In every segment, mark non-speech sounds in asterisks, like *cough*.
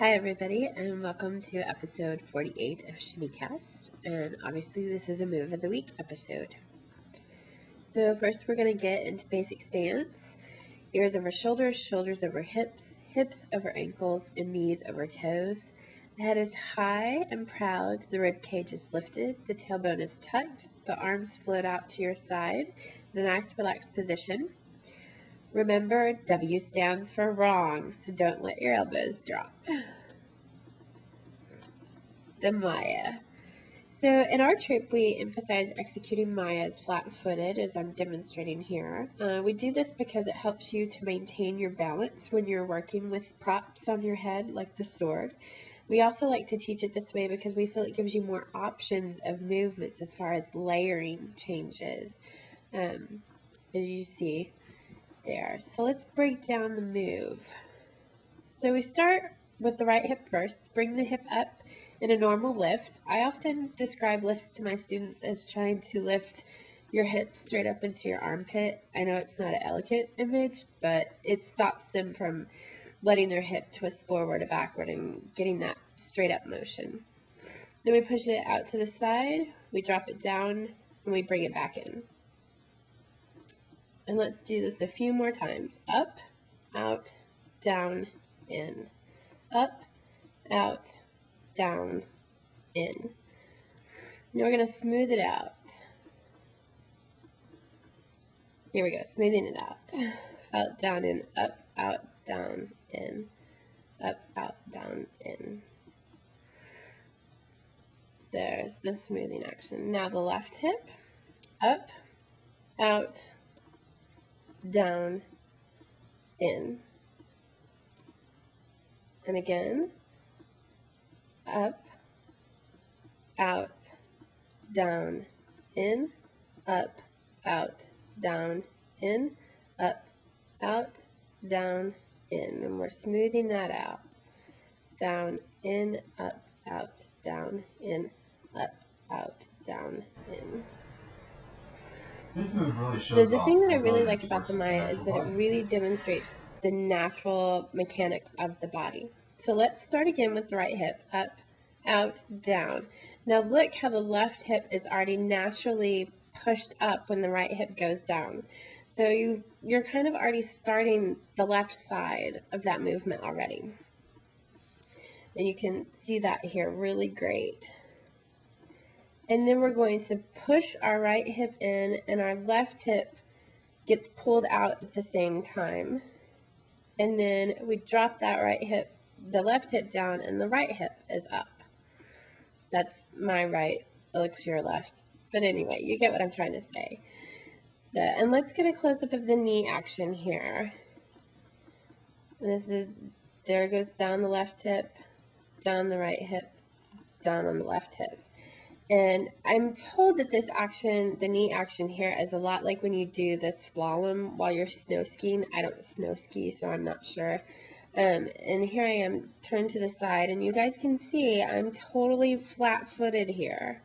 Hi, everybody, and welcome to episode 48 of ShimmyCast. And obviously, this is a Move of the Week episode. So, first, we're going to get into basic stance ears over shoulders, shoulders over hips, hips over ankles, and knees over toes. The head is high and proud, the rib cage is lifted, the tailbone is tucked, the arms float out to your side in a nice relaxed position. Remember, W stands for wrong, so don't let your elbows drop. The Maya. So in our trip, we emphasize executing Mayas flat-footed, as I'm demonstrating here. Uh, we do this because it helps you to maintain your balance when you're working with props on your head, like the sword. We also like to teach it this way because we feel it gives you more options of movements as far as layering changes, um, as you see there. So let's break down the move. So we start with the right hip first. Bring the hip up in a normal lift. I often describe lifts to my students as trying to lift your hip straight up into your armpit. I know it's not an elegant image, but it stops them from letting their hip twist forward or backward and getting that straight up motion. Then we push it out to the side, we drop it down, and we bring it back in. And let's do this a few more times. Up, out, down, in. Up, out, down, in. Now we're going to smooth it out. Here we go, smoothing it out. Out, down, in, up, out, down, in. Up, out, down, in. There's the smoothing action. Now the left hip. Up, out, down, in. And again, up, out, down, in, up, out, down, in, up, out, down, in. And we're smoothing that out. Down, in, up, out, down, in, up, out, down, in. This move really shows the off thing that I really like about the Maya is that it really demonstrates the natural mechanics of the body. So let's start again with the right hip. Up, out, down. Now look how the left hip is already naturally pushed up when the right hip goes down. So you, you're kind of already starting the left side of that movement already. And you can see that here really great. And then we're going to push our right hip in and our left hip gets pulled out at the same time. And then we drop that right hip, the left hip down and the right hip is up. That's my right, looks your left. But anyway, you get what I'm trying to say. So, and let's get a close up of the knee action here. This is, there goes down the left hip, down the right hip, down on the left hip. And I'm told that this action, the knee action here, is a lot like when you do the slalom while you're snow skiing. I don't snow ski, so I'm not sure. Um, and here I am turned to the side, and you guys can see I'm totally flat footed here.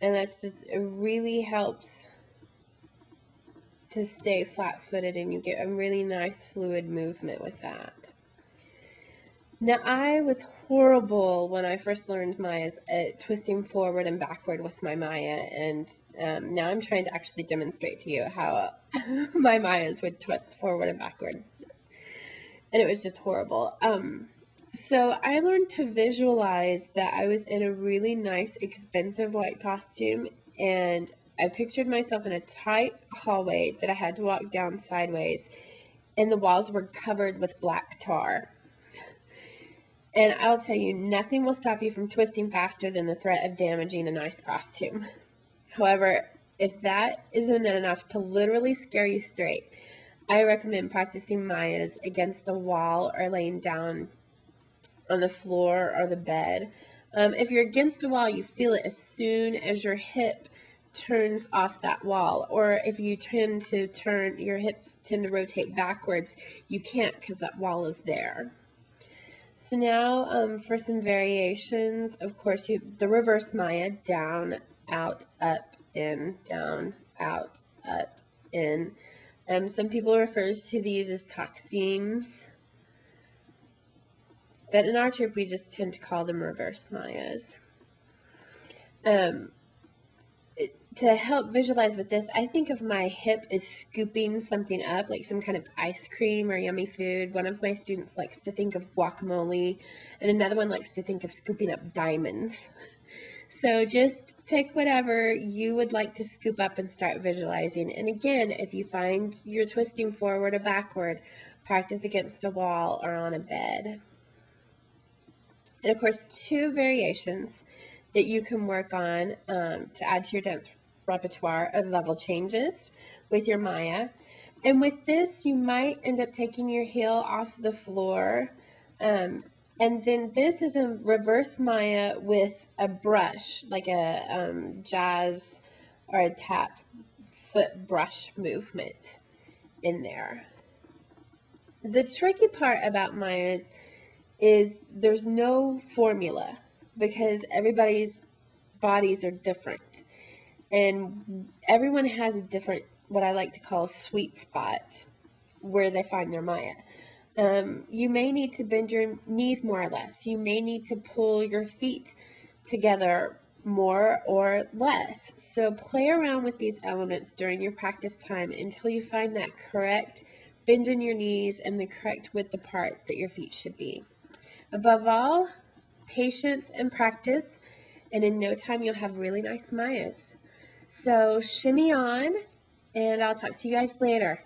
And that's just, it really helps to stay flat footed, and you get a really nice fluid movement with that. Now, I was horrible when I first learned Mayas at twisting forward and backward with my Maya, and um, now I'm trying to actually demonstrate to you how *laughs* my Mayas would twist forward and backward. And it was just horrible. Um, so I learned to visualize that I was in a really nice, expensive white costume, and I pictured myself in a tight hallway that I had to walk down sideways, and the walls were covered with black tar. And I'll tell you, nothing will stop you from twisting faster than the threat of damaging a nice costume. However, if that isn't enough to literally scare you straight, I recommend practicing Mayas against the wall or laying down on the floor or the bed. Um, if you're against a wall, you feel it as soon as your hip turns off that wall. Or if you tend to turn, your hips tend to rotate backwards, you can't because that wall is there. So now um, for some variations, of course, you the reverse Maya, down, out, up, in, down, out, up, in. Um, some people refers to these as seams But in our trip, we just tend to call them reverse Mayas. Um, to help visualize with this, I think of my hip as scooping something up, like some kind of ice cream or yummy food. One of my students likes to think of guacamole, and another one likes to think of scooping up diamonds. So just pick whatever you would like to scoop up and start visualizing. And again, if you find you're twisting forward or backward, practice against a wall or on a bed. And of course, two variations that you can work on um, to add to your dance repertoire of level changes with your Maya. And with this, you might end up taking your heel off the floor um, and then this is a reverse Maya with a brush, like a um, jazz or a tap foot brush movement in there. The tricky part about Mayas is there's no formula because everybody's bodies are different. And everyone has a different, what I like to call sweet spot where they find their Maya. Um, you may need to bend your knees more or less. You may need to pull your feet together more or less. So play around with these elements during your practice time until you find that correct bend in your knees and the correct width apart that your feet should be. Above all, patience and practice, and in no time you'll have really nice Mayas. So shimmy on, and I'll talk to you guys later.